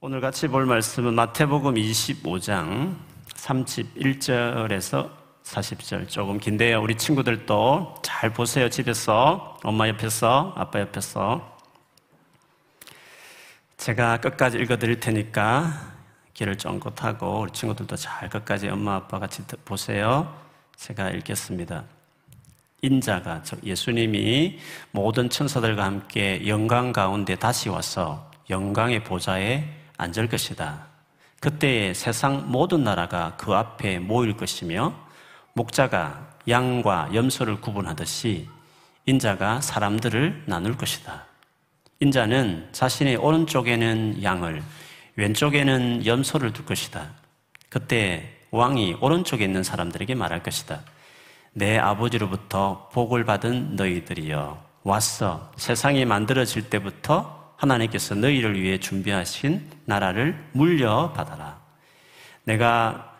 오늘 같이 볼 말씀은 마태복음 25장 31절에서 40절 조금 긴데요. 우리 친구들도 잘 보세요. 집에서 엄마 옆에서 아빠 옆에서 제가 끝까지 읽어 드릴 테니까 귀를 쫑긋 하고 우리 친구들도 잘 끝까지 엄마 아빠 같이 보세요. 제가 읽겠습니다. 인자가 예수님이 모든 천사들과 함께 영광 가운데 다시 와서 영광의 보좌에 앉을 것이다. 그때 세상 모든 나라가 그 앞에 모일 것이며 목자가 양과 염소를 구분하듯이 인자가 사람들을 나눌 것이다. 인자는 자신의 오른쪽에는 양을, 왼쪽에는 염소를 둘 것이다. 그때 왕이 오른쪽에 있는 사람들에게 말할 것이다. 내 아버지로부터 복을 받은 너희들이여 왔어. 세상이 만들어질 때부터 하나님께서 너희를 위해 준비하신 나라를 물려받아라. 내가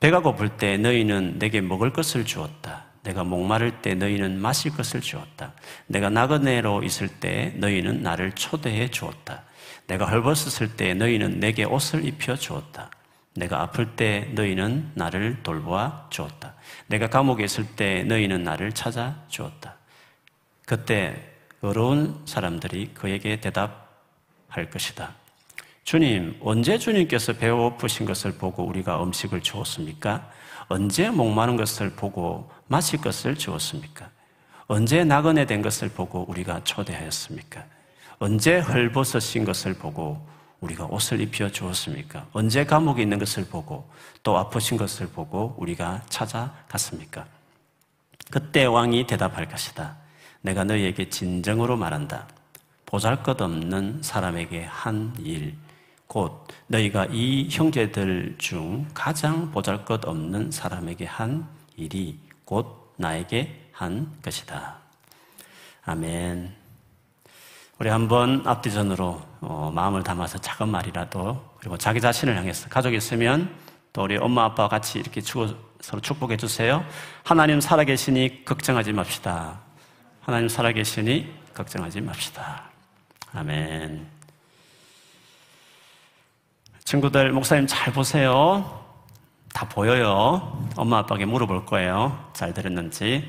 배가 고플 때 너희는 내게 먹을 것을 주었다. 내가 목마를 때 너희는 마실 것을 주었다. 내가 나그네로 있을 때 너희는 나를 초대해 주었다. 내가 헐벗었을 때 너희는 내게 옷을 입혀 주었다. 내가 아플 때 너희는 나를 돌보아 주었다. 내가 감옥에 있을 때 너희는 나를 찾아 주었다. 그때 어려운 사람들이 그에게 대답 할 것이다. 주님, 언제 주님께서 배고프신 것을 보고 우리가 음식을 주었습니까? 언제 목마른 것을 보고 마실 것을 주었습니까? 언제 나그네 된 것을 보고 우리가 초대하였습니까? 언제 헐벗어진 것을 보고 우리가 옷을 입혀 주었습니까? 언제 감옥에 있는 것을 보고 또 아프신 것을 보고 우리가 찾아갔습니까? 그때 왕이 대답할 것이다. 내가 너희에게 진정으로 말한다. 보잘 것 없는 사람에게 한 일, 곧 너희가 이 형제들 중 가장 보잘 것 없는 사람에게 한 일이 곧 나에게 한 것이다. 아멘. 우리 한번 앞뒤전으로 어, 마음을 담아서 작은 말이라도 그리고 자기 자신을 향해서 가족 있으면 또 우리 엄마 아빠와 같이 이렇게 서로 축복해 주세요. 하나님 살아계시니 걱정하지 맙시다. 하나님 살아계시니 걱정하지 맙시다. 아멘. 친구들, 목사님 잘 보세요. 다 보여요. 엄마 아빠에게 물어볼 거예요. 잘 들었는지.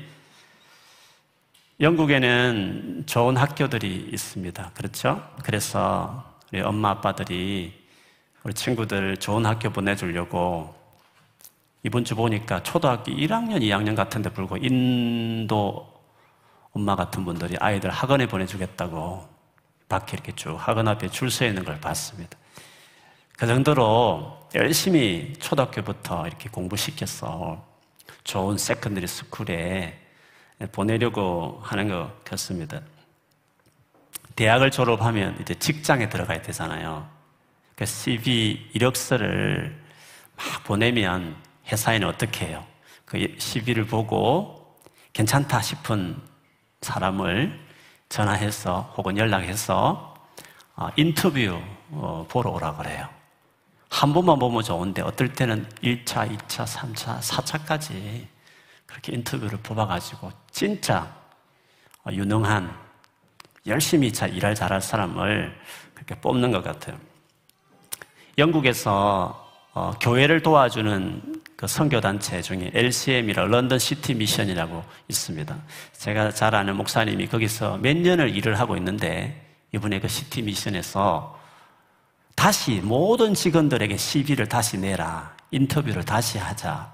영국에는 좋은 학교들이 있습니다. 그렇죠? 그래서 우리 엄마 아빠들이 우리 친구들 좋은 학교 보내주려고 이번 주 보니까 초등학교 1학년, 2학년 같은데 불고 인도 엄마 같은 분들이 아이들 학원에 보내주겠다고 밖에 이렇게 쭉 학원 앞에 줄 서 있는 걸 봤습니다. 그 정도로 열심히 초등학교부터 이렇게 공부시켜서 좋은 secondary school에 보내려고 하는 것 같습니다. 대학을 졸업하면 이제 직장에 들어가야 되잖아요. 그 CV 이력서를 막 보내면 회사에는 어떻게 해요? 그 CV를 보고 괜찮다 싶은 사람을 전화해서 혹은 연락해서 어, 인터뷰 어, 보러 오라 그래요. 한 번만 보면 좋은데 어떨 때는 1차, 2차, 3차, 4차까지 그렇게 인터뷰를 뽑아가지고 진짜 유능한 열심히 일할 잘할 사람을 그렇게 뽑는 것 같아요. 영국에서 어, 교회를 도와주는 그 선교단체 중에 LCM이라 London City Mission이라고 있습니다. 제가 잘 아는 목사님이 거기서 몇 년을 일을 하고 있는데 이번에 그 City Mission에서 다시 모든 직원들에게 CV를 다시 내라. 인터뷰를 다시 하자.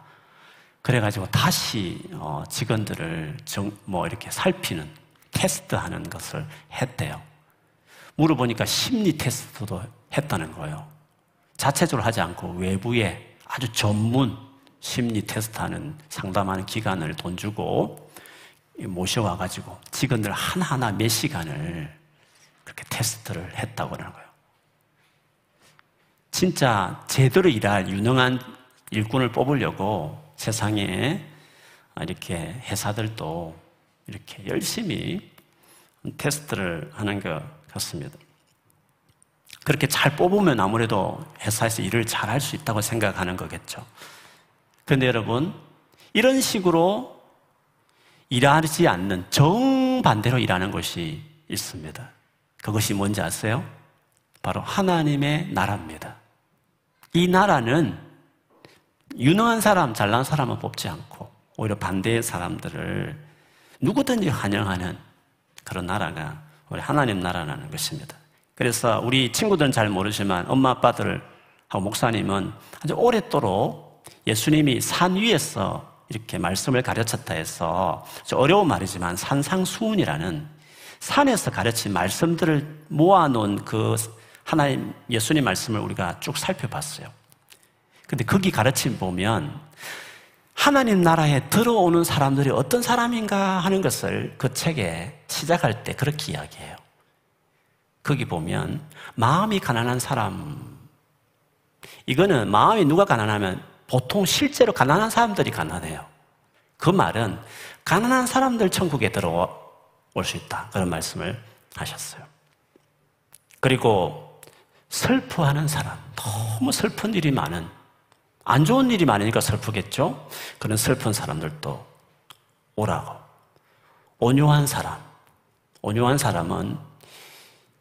그래가지고 다시 어, 직원들을 정, 뭐 이렇게 살피는 테스트하는 것을 했대요. 물어보니까 심리 테스트도 했다는 거예요. 자체적으로 하지 않고 외부에 아주 전문 심리 테스트하는 상담하는 기관을 돈 주고 모셔와 가지고 직원들 하나하나 몇 시간을 그렇게 테스트를 했다고 하는 거예요. 진짜 제대로 일할 유능한 일꾼을 뽑으려고 세상에 이렇게 회사들도 이렇게 열심히 테스트를 하는 것 같습니다. 그렇게 잘 뽑으면 아무래도 회사에서 일을 잘 할 수 있다고 생각하는 거겠죠. 그런데 여러분, 이런 식으로 일하지 않는 정반대로 일하는 것이 있습니다. 그것이 뭔지 아세요? 바로 하나님의 나라입니다. 이 나라는 유능한 사람, 잘난 사람은 뽑지 않고 오히려 반대의 사람들을 누구든지 환영하는 그런 나라가 우리 하나님 나라라는 것입니다. 그래서 우리 친구들은 잘 모르지만 엄마 아빠들 하고 목사님은 아주 오랫도록 예수님이 산 위에서 이렇게 말씀을 가르쳤다 해서 어려운 말이지만 산상수훈이라는 산에서 가르친 말씀들을 모아놓은 그 하나님 예수님 말씀을 우리가 쭉 살펴봤어요. 근데 거기 가르침 보면 하나님 나라에 들어오는 사람들이 어떤 사람인가 하는 것을 그 책에 시작할 때 그렇게 이야기해요. 거기 보면 마음이 가난한 사람 이거는 마음이 누가 가난하면 보통 실제로 가난한 사람들이 가난해요. 그 말은 가난한 사람들 천국에 들어올 수 있다. 그런 말씀을 하셨어요. 그리고 슬퍼하는 사람, 너무 슬픈 일이 많은, 안 좋은 일이 많으니까 슬프겠죠? 그런 슬픈 사람들도 오라고. 온유한 사람, 온유한 사람은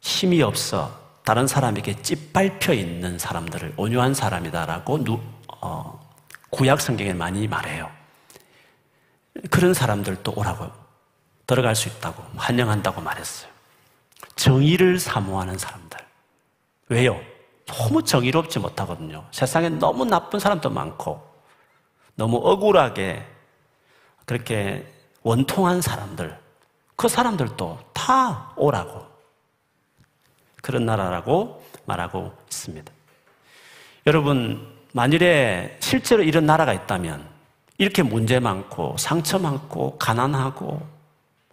힘이 없어 다른 사람에게 찌밟혀 있는 사람들을 온유한 사람이다라고 누, 어, 구약 성경에 많이 말해요. 그런 사람들도 오라고 들어갈 수 있다고 환영한다고 말했어요. 정의를 사모하는 사람들. 왜요? 너무 정의롭지 못하거든요. 세상에 너무 나쁜 사람도 많고, 너무 억울하게 그렇게 원통한 사람들, 그 사람들도 다 오라고. 그런 나라라고 말하고 있습니다. 여러분, 만일에 실제로 이런 나라가 있다면 이렇게 문제 많고 상처 많고 가난하고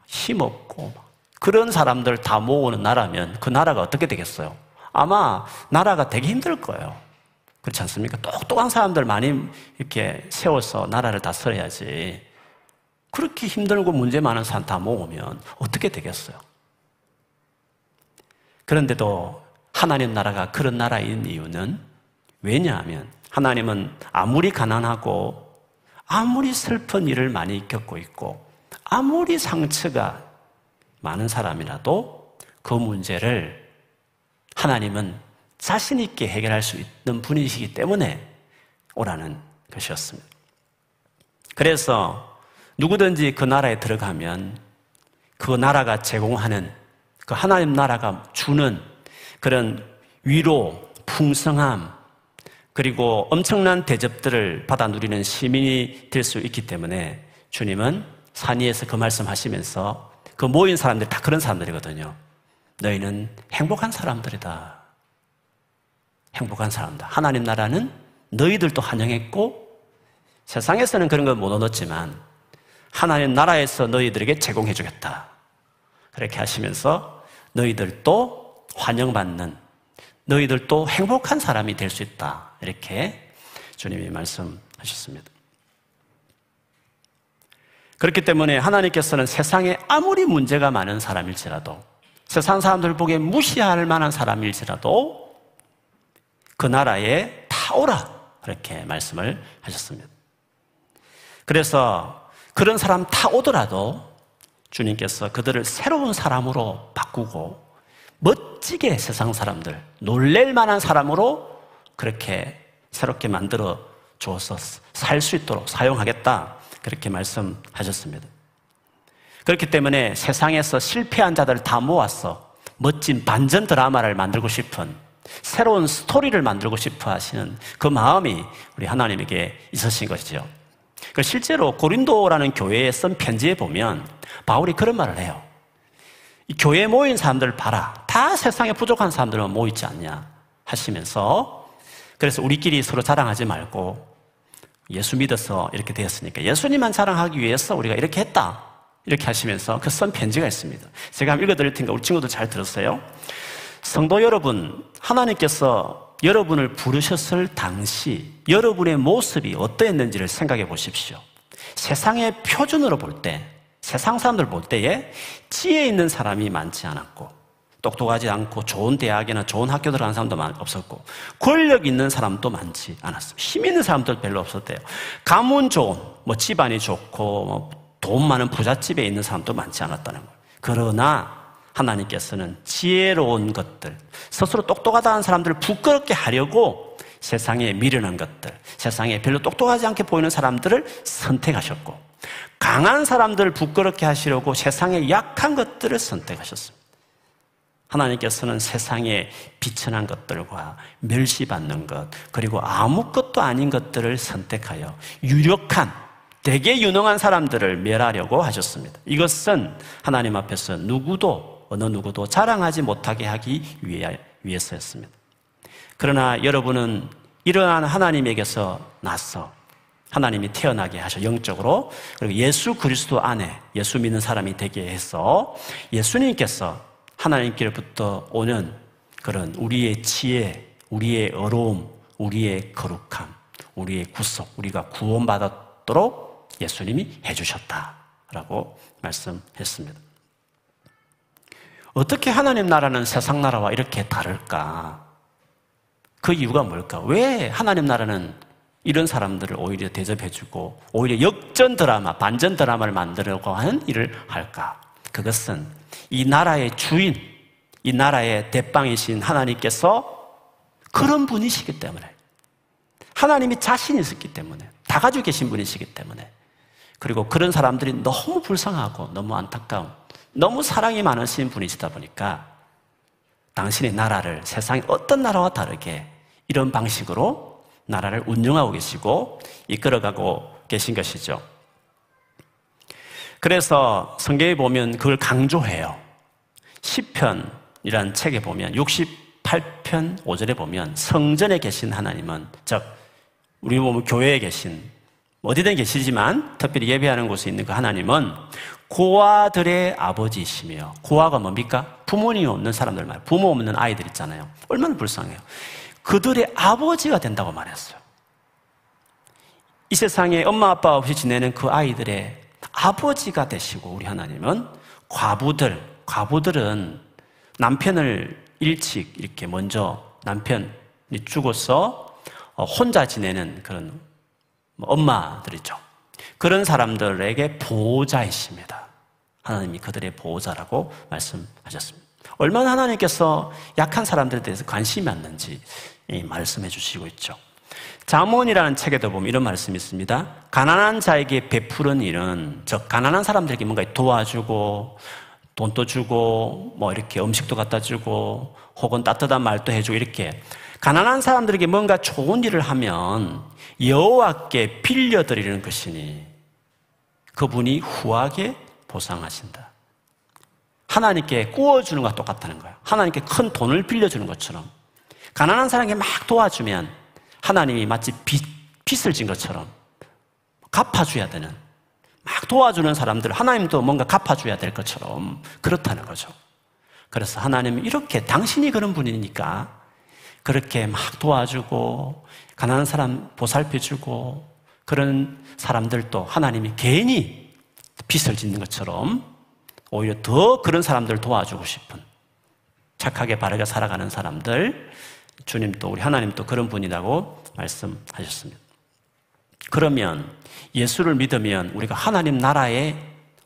힘없고 그런 사람들 다 모으는 나라면 그 나라가 어떻게 되겠어요? 아마 나라가 되게 힘들 거예요. 그렇지 않습니까? 똑똑한 사람들 많이 이렇게 세워서 나라를 다스려야지. 그렇게 힘들고 문제 많은 사람 다 모으면 어떻게 되겠어요? 그런데도 하나님 나라가 그런 나라인 이유는 왜냐하면 하나님은 아무리 가난하고 아무리 슬픈 일을 많이 겪고 있고 아무리 상처가 많은 사람이라도 그 문제를 하나님은 자신 있게 해결할 수 있는 분이시기 때문에 오라는 것이었습니다. 그래서 누구든지 그 나라에 들어가면 그 나라가 제공하는 그 하나님 나라가 주는 그런 위로, 풍성함, 그리고 엄청난 대접들을 받아 누리는 시민이 될 수 있기 때문에 주님은 산 위에서 그 말씀 하시면서 그 모인 사람들 다 그런 사람들이거든요. 너희는 행복한 사람들이다. 행복한 사람들. 하나님 나라는 너희들도 환영했고 세상에서는 그런 걸 못 얻었지만 하나님 나라에서 너희들에게 제공해 주겠다. 그렇게 하시면서 너희들도 환영받는 너희들도 행복한 사람이 될 수 있다. 이렇게 주님이 말씀하셨습니다. 그렇기 때문에 하나님께서는 세상에 아무리 문제가 많은 사람일지라도 세상 사람들 보기에 무시할 만한 사람일지라도 그 나라에 다 오라. 그렇게 말씀을 하셨습니다. 그래서 그런 사람 다 오더라도 주님께서 그들을 새로운 사람으로 바꾸고 멋지게 세상 사람들, 놀랄 만한 사람으로 그렇게 새롭게 만들어 주어서 살 수 있도록 사용하겠다. 그렇게 말씀하셨습니다. 그렇기 때문에 세상에서 실패한 자들을 다 모아서 멋진 반전 드라마를 만들고 싶은 새로운 스토리를 만들고 싶어 하시는 그 마음이 우리 하나님에게 있으신 것이죠. 그 실제로 고린도라는 교회에 쓴 편지에 보면 바울이 그런 말을 해요. 이 교회에 모인 사람들 봐라. 다 세상에 부족한 사람들만 모이지 않냐 하시면서 그래서 우리끼리 서로 자랑하지 말고 예수 믿어서 이렇게 되었으니까 예수님만 자랑하기 위해서 우리가 이렇게 했다. 이렇게 하시면서 그 쓴 편지가 있습니다. 제가 한번 읽어드릴 테니까 우리 친구들 잘 들었어요. 성도 여러분, 하나님께서 여러분을 부르셨을 당시 여러분의 모습이 어떠했는지를 생각해 보십시오. 세상의 표준으로 볼 때 세상 사람들 볼 때에 지혜 있는 사람이 많지 않았고 똑똑하지 않고 좋은 대학이나 좋은 학교 들어간 사람도 없었고 권력 있는 사람도 많지 않았습니다. 힘 있는 사람들 별로 없었대요. 가문 좋은 뭐 집안이 좋고 뭐 돈 많은 부잣집에 있는 사람도 많지 않았다는 거예요. 그러나 하나님께서는 지혜로운 것들, 스스로 똑똑하다는 사람들을 부끄럽게 하려고 세상에 미련한 것들, 세상에 별로 똑똑하지 않게 보이는 사람들을 선택하셨고, 강한 사람들을 부끄럽게 하시려고 세상에 약한 것들을 선택하셨습니다. 하나님께서는 세상에 비천한 것들과 멸시받는 것, 그리고 아무것도 아닌 것들을 선택하여 유력한, 되게 유능한 사람들을 멸하려고 하셨습니다. 이것은 하나님 앞에서 누구도, 어느 누구도 자랑하지 못하게 하기 위해서였습니다. 그러나 여러분은 이러한 하나님에게서 나서 하나님이 태어나게 하셔 영적으로 그리고 예수 그리스도 안에 예수 믿는 사람이 되게 해서 예수님께서 하나님께로부터 오는 그런 우리의 지혜, 우리의 어려움, 우리의 거룩함, 우리의 구속, 우리가 구원받았도록 예수님이 해주셨다라고 말씀했습니다. 어떻게 하나님 나라는 세상 나라와 이렇게 다를까? 그 이유가 뭘까? 왜 하나님 나라는 이런 사람들을 오히려 대접해주고 오히려 역전 드라마, 반전 드라마를 만들려고 하는 일을 할까? 그것은 이 나라의 주인, 이 나라의 대빵이신 하나님께서 그런 분이시기 때문에 하나님이 자신이 있었기 때문에 다 가지고 계신 분이시기 때문에 그리고 그런 사람들이 너무 불쌍하고 너무 안타까운 너무 사랑이 많으신 분이시다 보니까 당신의 나라를 세상의 어떤 나라와 다르게 이런 방식으로 나라를 운영하고 계시고 이끌어가고 계신 것이죠. 그래서 성경에 보면 그걸 강조해요. 시편이라는 책에 보면 68편 5절에 보면 성전에 계신 하나님은 즉 우리 보면 교회에 계신 어디든 계시지만 특별히 예배하는 곳에 있는 그 하나님은 고아들의 아버지이시며 고아가 뭡니까? 부모님 없는 사람들 말 부모 없는 아이들 있잖아요. 얼마나 불쌍해요. 그들의 아버지가 된다고 말했어요. 이 세상에 엄마 아빠 없이 지내는 그 아이들의 아버지가 되시고 우리 하나님은 과부들, 과부들은 남편을 일찍 이렇게 먼저 남편이 죽어서 어, 혼자 지내는 그런 뭐 엄마들이죠. 그런 사람들에게 보호자이십니다. 하나님이 그들의 보호자라고 말씀하셨습니다. 얼마나 하나님께서 약한 사람들에 대해서 관심이 많는지 말씀해 주시고 있죠. 자문이라는 책에도 보면 이런 말씀이 있습니다. 가난한 자에게 베푸는 일은, 즉, 가난한 사람들에게 뭔가 도와주고, 돈도 주고, 뭐 이렇게 음식도 갖다 주고, 혹은 따뜻한 말도 해주고, 이렇게. 가난한 사람들에게 뭔가 좋은 일을 하면 여호와께 빌려드리는 것이니 그분이 후하게 보상하신다. 하나님께 구워주는 것과 똑같다는 거예요. 하나님께 큰 돈을 빌려주는 것처럼. 가난한 사람에게 막 도와주면 하나님이 마치 빚, 빚을 진 것처럼 갚아줘야 되는, 막 도와주는 사람들, 하나님도 뭔가 갚아줘야 될 것처럼 그렇다는 거죠. 그래서 하나님은 이렇게 당신이 그런 분이니까 그렇게 막 도와주고, 가난한 사람 보살펴주고, 그런 사람들도 하나님이 괜히 빚을 짓는 것처럼 오히려 더 그런 사람들을 도와주고 싶은 착하게 바르게 살아가는 사람들 주님도 우리 하나님도 그런 분이라고 말씀하셨습니다. 그러면 예수를 믿으면 우리가 하나님 나라에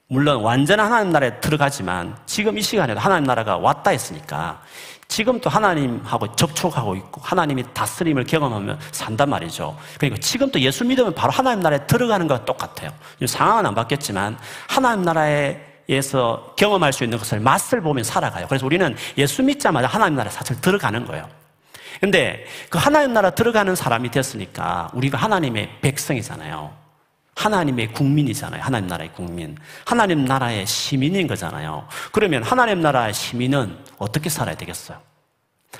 물론 완전한 하나님 나라에 들어가지만 지금 이 시간에도 하나님 나라가 왔다 했으니까 지금 또 하나님하고 접촉하고 있고 하나님이 다스림을 경험하며 산단 말이죠. 그러니까 지금 또 예수 믿으면 바로 하나님 나라에 들어가는 것과 똑같아요. 상황은 안 바뀌었지만 하나님 나라에서 경험할 수 있는 것을 맛을 보면 살아가요. 그래서 우리는 예수 믿자마자 하나님 나라에 사실 들어가는 거예요. 근데 그 하나님 나라 들어가는 사람이 됐으니까 우리가 하나님의 백성이잖아요. 하나님의 국민이잖아요. 하나님 나라의 국민. 하나님 나라의 시민인 거잖아요. 그러면 하나님 나라의 시민은 어떻게 살아야 되겠어요?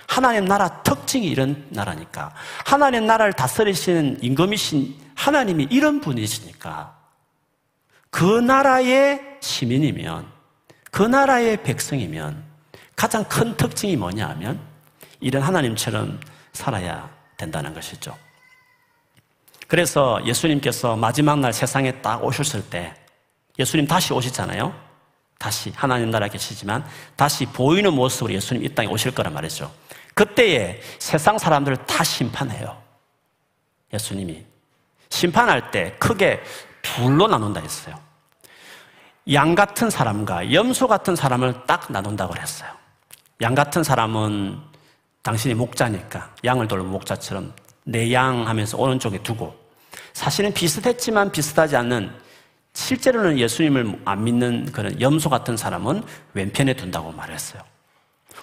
하나님 나라 특징이 이런 나라니까. 하나님 나라를 다스리시는 임금이신 하나님이 이런 분이시니까. 그 나라의 시민이면, 그 나라의 백성이면 가장 큰 특징이 뭐냐 하면 이런 하나님처럼 살아야 된다는 것이죠. 그래서 예수님께서 마지막 날 세상에 딱 오셨을 때 예수님 다시 오시잖아요. 다시 하나님 나라 계시지만 다시 보이는 모습으로 예수님 이 땅에 오실 거란 말이죠. 그때에 세상 사람들을 다 심판해요. 예수님이 심판할 때 크게 둘로 나눈다 했어요. 양 같은 사람과 염소 같은 사람을 딱 나눈다고 그랬어요. 양 같은 사람은 당신이 목자니까 양을 돌보는 목자처럼 내 양 하면서 오른쪽에 두고 사실은 비슷했지만 비슷하지 않는 실제로는 예수님을 안 믿는 그런 염소 같은 사람은 왼편에 둔다고 말했어요.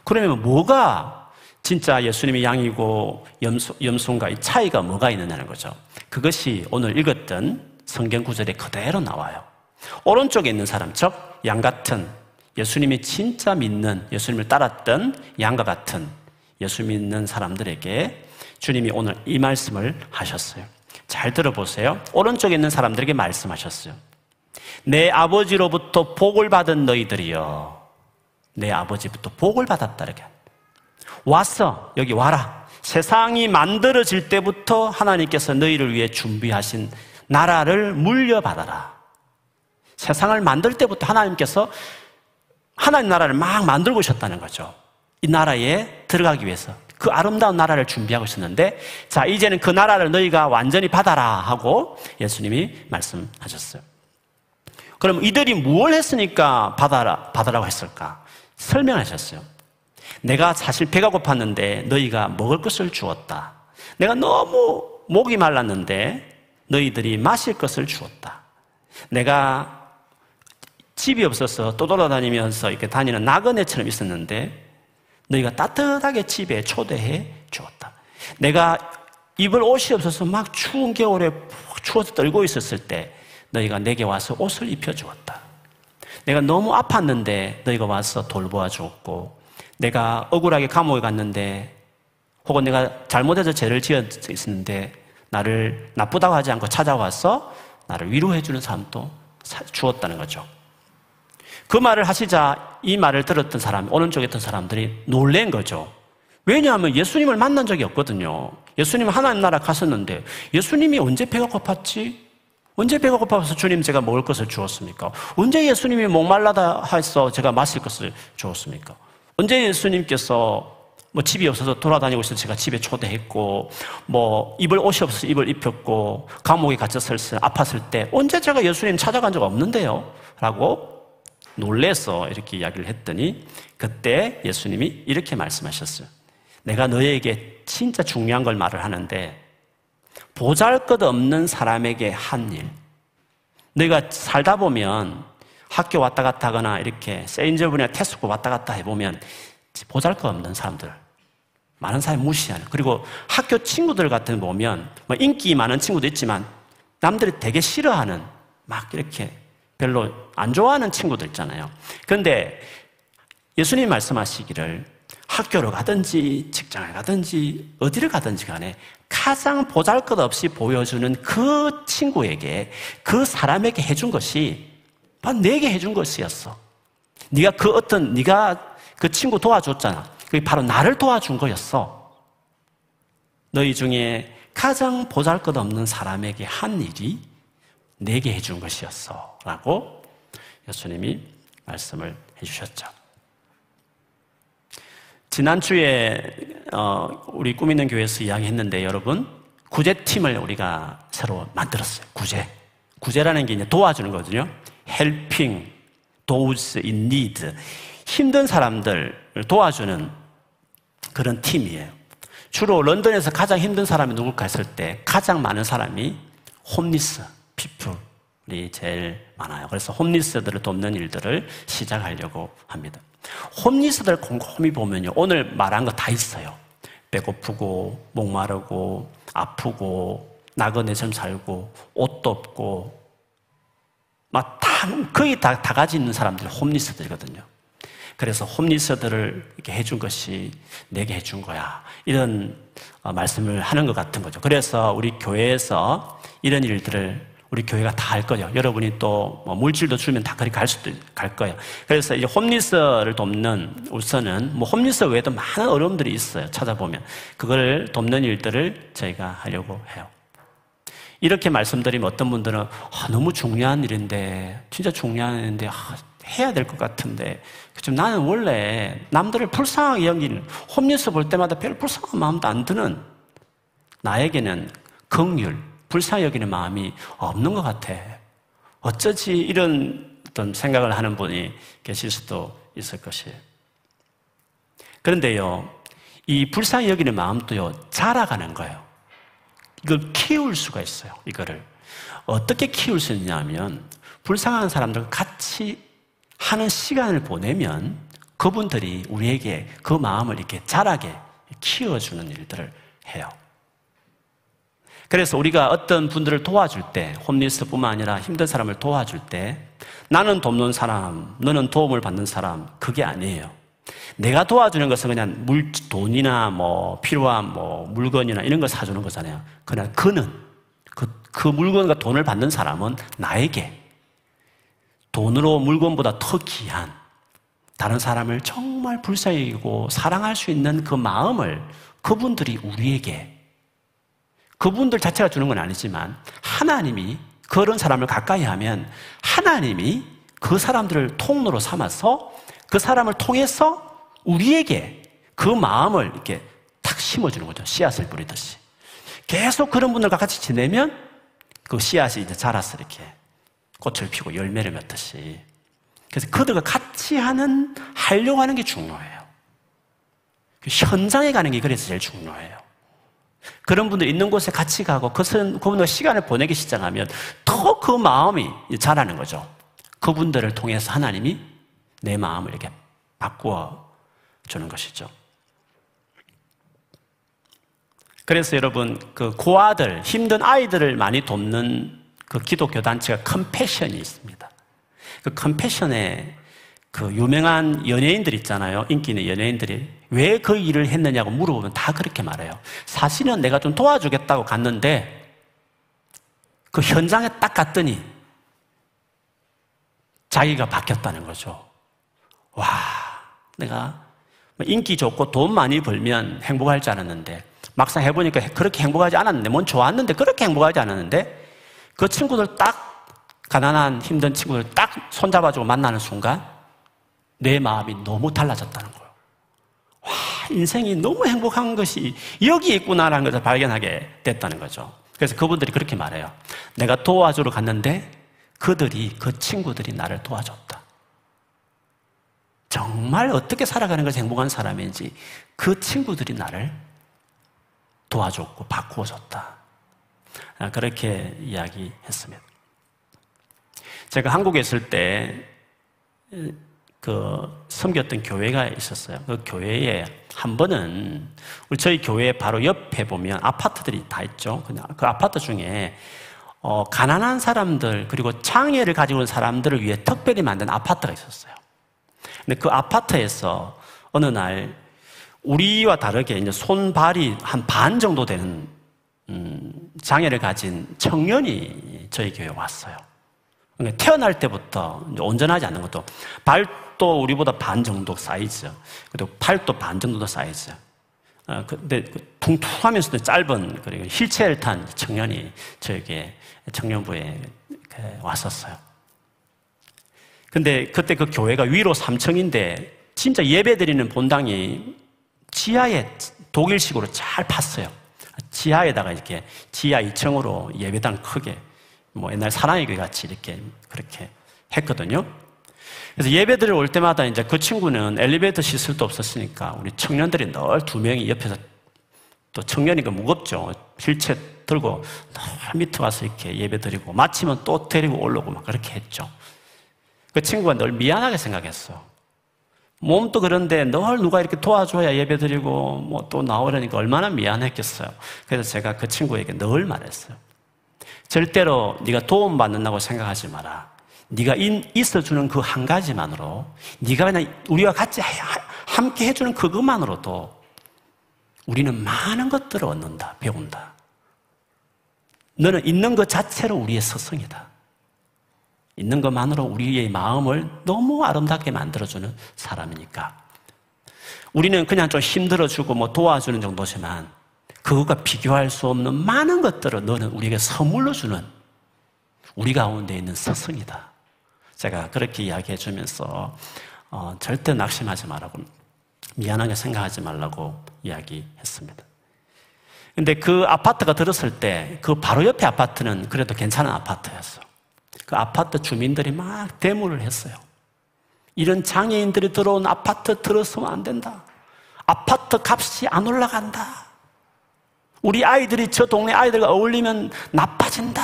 그러면 뭐가 진짜 예수님이 양이고 염소, 염소인가 이 차이가 뭐가 있느냐는 거죠. 그것이 오늘 읽었던 성경 구절에 그대로 나와요. 오른쪽에 있는 사람, 즉, 양 같은 예수님이 진짜 믿는 예수님을 따랐던 양과 같은 예수 믿는 사람들에게 주님이 오늘 이 말씀을 하셨어요. 잘 들어보세요. 오른쪽에 있는 사람들에게 말씀하셨어요. 내 아버지로부터 복을 받은 너희들이여. 내 아버지부터 복을 받았다. 이렇게. 왔어. 여기 와라. 세상이 만들어질 때부터 하나님께서 너희를 위해 준비하신 나라를 물려받아라. 세상을 만들 때부터 하나님께서 하나님 나라를 막 만들고 오셨다는 거죠. 이 나라에 들어가기 위해서. 그 아름다운 나라를 준비하고 있었는데, 자, 이제는 그 나라를 너희가 완전히 받아라 하고 예수님이 말씀하셨어요. 그럼 이들이 뭘 했으니까 받아라, 받아라고 했을까? 설명하셨어요. 내가 사실 배가 고팠는데 너희가 먹을 것을 주었다. 내가 너무 목이 말랐는데 너희들이 마실 것을 주었다. 내가 집이 없어서 떠돌아다니면서 이렇게 다니는 나그네처럼 있었는데 너희가 따뜻하게 집에 초대해 주었다. 내가 입을 옷이 없어서 막 추운 겨울에 추워서 떨고 있었을 때 너희가 내게 와서 옷을 입혀 주었다. 내가 너무 아팠는데 너희가 와서 돌보아 주었고 내가 억울하게 감옥에 갔는데 혹은 내가 잘못해서 죄를 지었는데 나를 나쁘다고 하지 않고 찾아와서 나를 위로해 주는 사람도 주었다는 거죠. 그 말을 하시자 이 말을 들었던 사람, 오른쪽에 있던 사람들이 놀란 거죠. 왜냐하면 예수님을 만난 적이 없거든요. 예수님 하나님 나라 갔었는데 예수님이 언제 배가 고팠지? 언제 배가 고파서 주님 제가 먹을 것을 주었습니까? 언제 예수님이 목말라다 해서 제가 마실 것을 주었습니까? 언제 예수님께서 뭐 집이 없어서 돌아다니고 있어서 제가 집에 초대했고 뭐 입을 옷이 없어서 입을 입혔고 감옥에 갇혔을 때 아팠을 때 언제 제가 예수님 찾아간 적 없는데요? 라고 놀래서 이렇게 이야기를 했더니 그때 예수님이 이렇게 말씀하셨어요. 내가 너에게 진짜 중요한 걸 말을 하는데 보잘 것 없는 사람에게 한 일. 너희가 살다 보면 학교 왔다 갔다 하거나 이렇게 세인저분이나 테스코 왔다 갔다 해보면 보잘 것 없는 사람들. 많은 사람이 무시하는. 그리고 학교 친구들 같은 보면 뭐 인기 많은 친구도 있지만 남들이 되게 싫어하는 막 이렇게 별로 안 좋아하는 친구들 있잖아요. 그런데 예수님 말씀하시기를 학교를 가든지 직장을 가든지 어디를 가든지 간에 가장 보잘 것 없이 보여주는 그 친구에게 그 사람에게 해준 것이 바로 내게 해준 것이었어. 네가 그 어떤 네가 그 친구 도와줬잖아. 그게 바로 나를 도와준 거였어. 너희 중에 가장 보잘 것 없는 사람에게 한 일이 내게 해준 것이었어. 라고 예수님이 말씀을 해주셨죠. 지난주에 어, 우리 꾸미는 교회에서 이야기했는데 여러분 구제팀을 우리가 새로 만들었어요. 구제. 구제라는 게 이제 도와주는 거거든요. helping those in need. 힘든 사람들을 도와주는 그런 팀이에요. 주로 런던에서 가장 힘든 사람이 누굴까 했을 때 가장 많은 사람이 홈리스, 피플이 제일 많아요. 그래서 홈리스들을 돕는 일들을 시작하려고 합니다. 홈리스들 곰곰이 보면요. 오늘 말한 거 다 있어요. 배고프고, 목마르고, 아프고, 나그네처럼 살고, 옷도 없고, 막 다, 거의 다, 다 가지 있는 사람들이 홈리스들이거든요. 그래서 홈리스들을 이렇게 해준 것이 내게 해준 거야. 이런 어, 말씀을 하는 것 같은 거죠. 그래서 우리 교회에서 이런 일들을 우리 교회가 다 할 거예요. 여러분이 또 뭐 물질도 주면 다 그리 갈 수도 갈 거예요. 그래서 이제 홈리스를 돕는 우선은 뭐 홈리스 외에도 많은 어려움들이 있어요. 찾아보면 그걸 돕는 일들을 저희가 하려고 해요. 이렇게 말씀드리면 어떤 분들은 아, 너무 중요한 일인데 진짜 중요한 일인데 아, 해야 될 것 같은데 그죠 나는 원래 남들을 불쌍하게 여기는 홈리스 볼 때마다 별 불쌍한 마음도 안 드는 나에게는 긍휼 불쌍히 여기는 마음이 없는 것 같아. 어쩌지 이런 어떤 생각을 하는 분이 계실 수도 있을 것이에요. 그런데요, 이 불쌍히 여기는 마음도요, 자라가는 거예요. 이걸 키울 수가 있어요, 이거를. 어떻게 키울 수 있냐 하면, 불쌍한 사람들과 같이 하는 시간을 보내면 그분들이 우리에게 그 마음을 이렇게 자라게 키워주는 일들을 해요. 그래서 우리가 어떤 분들을 도와줄 때, 홈리스뿐만 아니라 힘든 사람을 도와줄 때, 나는 돕는 사람, 너는 도움을 받는 사람, 그게 아니에요. 내가 도와주는 것은 그냥 물, 돈이나 뭐 필요한 뭐 물건이나 이런 걸 사주는 거잖아요. 그냥 그는, 그, 그 물건과 돈을 받는 사람은 나에게 돈으로 물건보다 더 귀한 다른 사람을 정말 불쌍히 여기고 사랑할 수 있는 그 마음을 그분들이 우리에게 그분들 자체가 주는 건 아니지만 하나님이 그런 사람을 가까이 하면 하나님이 그 사람들을 통로로 삼아서 그 사람을 통해서 우리에게 그 마음을 이렇게 탁 심어주는 거죠. 씨앗을 뿌리듯이. 계속 그런 분들과 같이 지내면 그 씨앗이 이제 자라서 이렇게 꽃을 피고 열매를 맺듯이. 그래서 그들과 같이 하는, 하려고 하는 게 중요해요. 그 현장에 가는 게 그래서 제일 중요해요. 그런 분들 있는 곳에 같이 가고 그분과 시간을 보내기 시작하면 더 그 마음이 자라는 거죠. 그분들을 통해서 하나님이 내 마음을 이렇게 바꾸어 주는 것이죠. 그래서 여러분, 그 고아들, 힘든 아이들을 많이 돕는 그 기독교 단체가 컴패션이 있습니다. 그 컴패션에 그 유명한 연예인들 있잖아요. 인기 있는 연예인들이 왜 그 일을 했느냐고 물어보면 다 그렇게 말해요. 사실은 내가 좀 도와주겠다고 갔는데 그 현장에 딱 갔더니 자기가 바뀌었다는 거죠. 와, 내가 뭐 인기 좋고 돈 많이 벌면 행복할 줄 알았는데 막상 해보니까 그렇게 행복하지 않았는데 뭔 좋았는데 그렇게 행복하지 않았는데 그 친구들 딱 가난한 힘든 친구들 딱 손잡아주고 만나는 순간 내 마음이 너무 달라졌다는 거예요. 와, 인생이 너무 행복한 것이 여기 있구나라는 것을 발견하게 됐다는 거죠. 그래서 그분들이 그렇게 말해요. 내가 도와주러 갔는데 그들이, 그 친구들이 나를 도와줬다. 정말 어떻게 살아가는 것이 행복한 사람인지 그 친구들이 나를 도와줬고 바꾸어 줬다. 아, 그렇게 이야기했습니다. 제가 한국에 있을 때, 그, 섬겼던 교회가 있었어요. 그 교회에 한 번은, 우리 저희 교회 바로 옆에 보면 아파트들이 다 있죠. 그냥 그 아파트 중에, 어, 가난한 사람들, 그리고 장애를 가지고 있는 사람들을 위해 특별히 만든 아파트가 있었어요. 근데 그 아파트에서 어느 날, 우리와 다르게 이제 손발이 한 반 정도 되는 음, 장애를 가진 청년이 저희 교회에 왔어요. 그러니까 태어날 때부터 온전하지 않는 것도 발 도 우리보다 반 정도 사이즈, 그리고 팔도 반 정도 사이즈. 어, 근데 그 퉁퉁하면서도 짧은 그리고 휠체어를 탄 청년이 저에게 청년부에 왔었어요. 근데 그때 그 교회가 위로 3층인데 진짜 예배 드리는 본당이 지하에 독일식으로 잘 팠어요. 지하에다가 이렇게 지하 2층으로 예배당 크게 뭐 옛날 사랑의 교회 같이 이렇게 그렇게 했거든요. 그래서 예배들을 올 때마다 이제 그 친구는 엘리베이터 시설도 없었으니까 우리 청년들이 늘 두 명이 옆에서 또 청년이니까 무겁죠. 휠체 들고 늘 밑에 가서 이렇게 예배 드리고 마치면 또 데리고 올라오고 막 그렇게 했죠. 그 친구가 늘 미안하게 생각했어. 몸도 그런데 늘 누가 이렇게 도와줘야 예배 드리고 뭐 또 나오려니까 얼마나 미안했겠어요. 그래서 제가 그 친구에게 늘 말했어요. 절대로 네가 도움받는다고 생각하지 마라. 네가 있어주는 그 한 가지만으로 네가 그냥 우리와 같이 함께 해주는 그것만으로도 우리는 많은 것들을 얻는다, 배운다. 너는 있는 것 자체로 우리의 스승이다. 있는 것만으로 우리의 마음을 너무 아름답게 만들어주는 사람이니까. 우리는 그냥 좀 힘들어주고 뭐 도와주는 정도지만 그것과 비교할 수 없는 많은 것들을 너는 우리에게 선물로 주는 우리 가운데 있는 스승이다. 제가 그렇게 이야기해 주면서 어, 절대 낙심하지 말라고 미안하게 생각하지 말라고 이야기했습니다. 근데 그 아파트가 들었을 때 그 바로 옆에 아파트는 그래도 괜찮은 아파트였어. 그 아파트 주민들이 막 데모를 했어요. 이런 장애인들이 들어온 아파트 들어서면 안 된다. 아파트 값이 안 올라간다. 우리 아이들이 저 동네 아이들과 어울리면 나빠진다.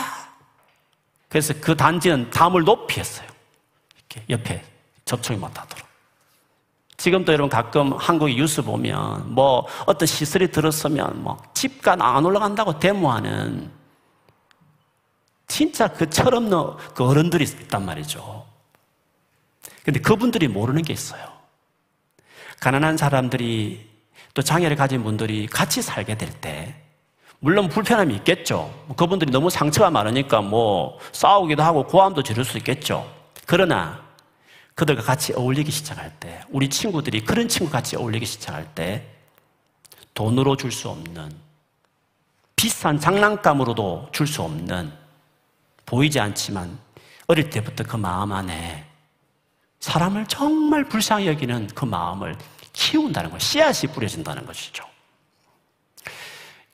그래서 그 단지는 담을 높이 했어요. 옆에 접촉이 못하도록. 지금도 여러분 가끔 한국의 뉴스 보면 뭐 어떤 시설이 들었으면 뭐 집가 안 올라간다고 데모하는 진짜 그 철없는 그 어른들이 있단 말이죠. 근데 그분들이 모르는 게 있어요. 가난한 사람들이 또 장애를 가진 분들이 같이 살게 될 때, 물론 불편함이 있겠죠. 그분들이 너무 상처가 많으니까 뭐 싸우기도 하고 고함도 지를 수 있겠죠. 그러나 그들과 같이 어울리기 시작할 때, 우리 친구들이 그런 친구 같이 어울리기 시작할 때, 돈으로 줄 수 없는, 비싼 장난감으로도 줄 수 없는, 보이지 않지만 어릴 때부터 그 마음 안에 사람을 정말 불쌍히 여기는 그 마음을 키운다는 것, 씨앗이 뿌려진다는 것이죠.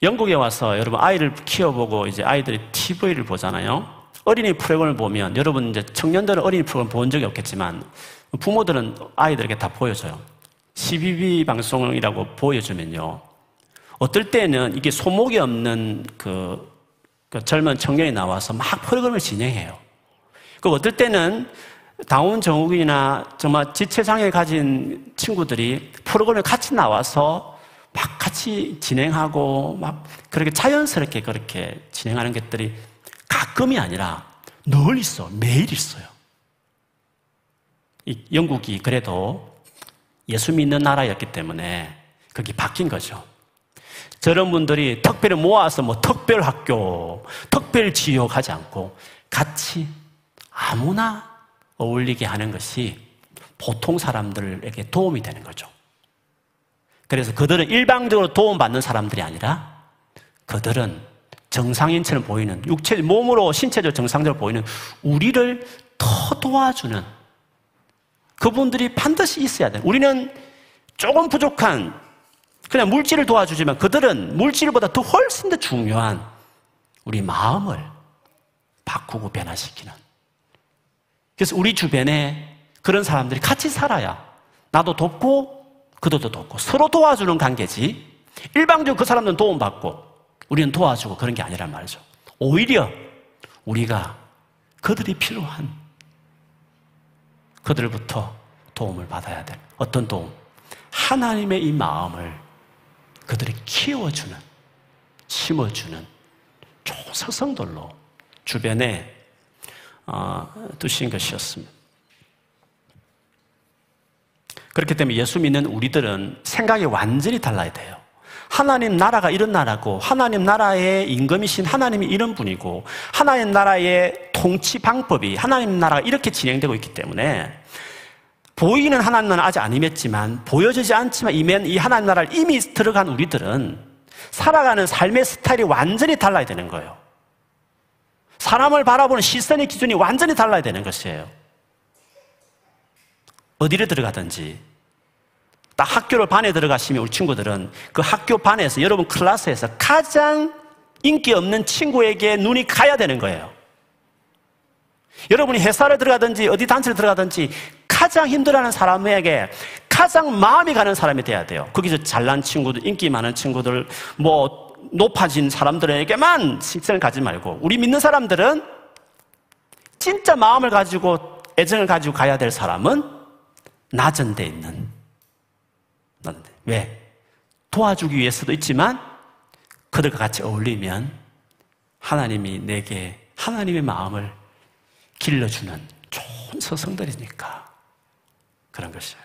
영국에 와서 여러분 아이를 키워보고 이제 아이들이 TV를 보잖아요. 어린이 프로그램을 보면 여러분 이제 청년들은 어린이 프로그램 본 적이 없겠지만 부모들은 아이들에게 다 보여줘요. CBB 방송이라고 보여주면요. 어떨 때는 이게 소목이 없는 그, 그 젊은 청년이 나와서 막 프로그램을 진행해요. 그 어떨 때는 다운 정욱이나 정말 지체장애 가진 친구들이 프로그램에 같이 나와서 막 같이 진행하고 막 그렇게 자연스럽게 그렇게 진행하는 것들이 가끔이 아니라 늘 있어. 매일 있어요. 이 영국이 그래도 예수 믿는 나라였기 때문에 그게 바뀐 거죠. 저런 분들이 특별히 모아서 뭐 특별 학교, 특별 지역 하지 않고 같이 아무나 어울리게 하는 것이 보통 사람들에게 도움이 되는 거죠. 그래서 그들은 일방적으로 도움받는 사람들이 아니라 그들은 정상인처럼 보이는 육체 몸으로 신체적 정상적으로 보이는 우리를 더 도와주는 그분들이 반드시 있어야 돼. 우리는 조금 부족한 그냥 물질을 도와주지만 그들은 물질보다 더 훨씬 더 중요한 우리 마음을 바꾸고 변화시키는. 그래서 우리 주변에 그런 사람들이 같이 살아야 나도 돕고 그도 돕고 서로 도와주는 관계지 일방적으로 그 사람들은 도움받고 우리는 도와주고 그런 게 아니란 말이죠. 오히려 우리가 그들이 필요한 그들부터 도움을 받아야 될 어떤 도움? 하나님의 이 마음을 그들이 키워주는, 심어주는 좋은 서성들로 주변에 어, 두신 것이었습니다. 그렇기 때문에 예수 믿는 우리들은 생각이 완전히 달라야 돼요. 하나님 나라가 이런 나라고 하나님 나라의 임금이신 하나님이 이런 분이고 하나님 나라의 통치 방법이 하나님 나라가 이렇게 진행되고 있기 때문에 보이는 하나님 나라 아직 안 임했지만 보여지지 않지만 임한 이 하나님 나라를 이미 들어간 우리들은 살아가는 삶의 스타일이 완전히 달라야 되는 거예요. 사람을 바라보는 시선의 기준이 완전히 달라야 되는 것이에요. 어디를 들어가든지 딱 학교를 반에 들어가시면 우리 친구들은 그 학교 반에서 여러분 클래스에서 가장 인기 없는 친구에게 눈이 가야 되는 거예요. 여러분이 회사를 들어가든지 어디 단체를 들어가든지 가장 힘들어하는 사람에게 가장 마음이 가는 사람이 돼야 돼요. 거기서 잘난 친구들, 인기 많은 친구들, 뭐 높아진 사람들에게만 식성을 가지 말고 우리 믿는 사람들은 진짜 마음을 가지고 애정을 가지고 가야 될 사람은 낮은 데 있는 왜? 도와주기 위해서도 있지만 그들과 같이 어울리면 하나님이 내게 하나님의 마음을 길러주는 좋은 서성들이니까 그런 것이에요.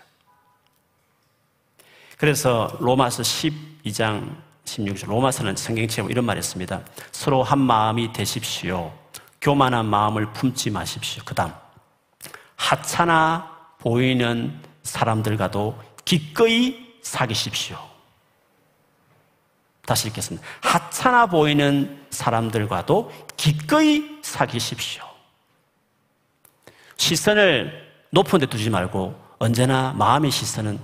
그래서 로마서 12장 16절 로마서는 성경책에 이런 말이 있습니다. 서로 한 마음이 되십시오. 교만한 마음을 품지 마십시오. 그 다음 하찮아 보이는 사람들과도 기꺼이 사귀십시오. 다시 읽겠습니다. 하찮아 보이는 사람들과도 기꺼이 사귀십시오. 시선을 높은 데 두지 말고 언제나 마음의 시선은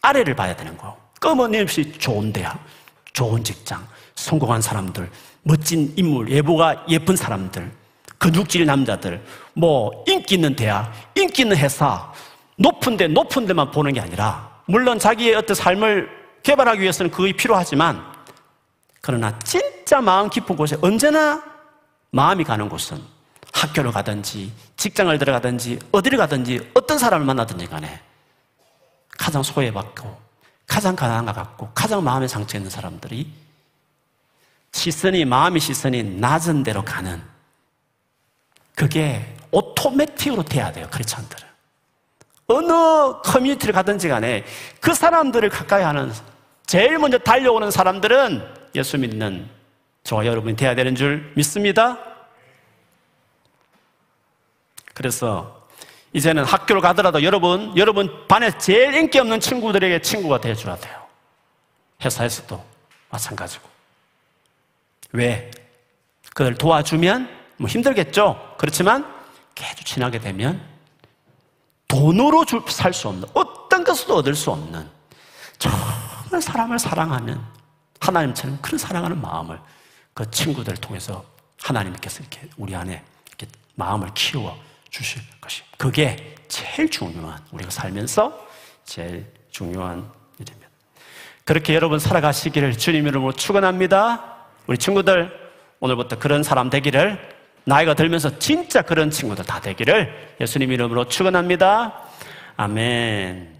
아래를 봐야 되는 거. 끄머없이 좋은 대학, 좋은 직장, 성공한 사람들, 멋진 인물, 예보가 예쁜 사람들, 근육질 남자들, 뭐 인기 있는 대학, 인기 있는 회사, 높은 데 높은 데만 보는 게 아니라 물론 자기의 어떤 삶을 개발하기 위해서는 그게 필요하지만 그러나 진짜 마음 깊은 곳에 언제나 마음이 가는 곳은 학교를 가든지 직장을 들어가든지 어디를 가든지 어떤 사람을 만나든지 간에 가장 소외받고 가장 가난한 것 같고 가장 마음에 상처 있는 사람들이 시선이 마음의 시선이 낮은 데로 가는 그게 오토매틱으로 돼야 돼요 크리스천들은 어느 커뮤니티를 가든지 간에 그 사람들을 가까이 하는 제일 먼저 달려오는 사람들은 예수 믿는 저와 여러분이 돼야 되는 줄 믿습니다. 그래서 이제는 학교를 가더라도 여러분, 여러분 반에 제일 인기 없는 친구들에게 친구가 되어줘야 돼요. 회사에서도 마찬가지고. 왜? 그걸 도와주면 뭐 힘들겠죠? 그렇지만 계속 친하게 되면 돈으로 살 수 없는, 어떤 것도 얻을 수 없는 정말 사람을 사랑하는 하나님처럼 그런 사랑하는 마음을 그 친구들을 통해서 하나님께서 이렇게 우리 안에 이렇게 마음을 키워 주실 것이 그게 제일 중요한 우리가 살면서 제일 중요한 일입니다. 그렇게 여러분 살아가시기를 주님 이름으로 축원합니다. 우리 친구들 오늘부터 그런 사람 되기를 나이가 들면서 진짜 그런 친구들 다 되기를 예수님 이름으로 축원합니다. 아멘.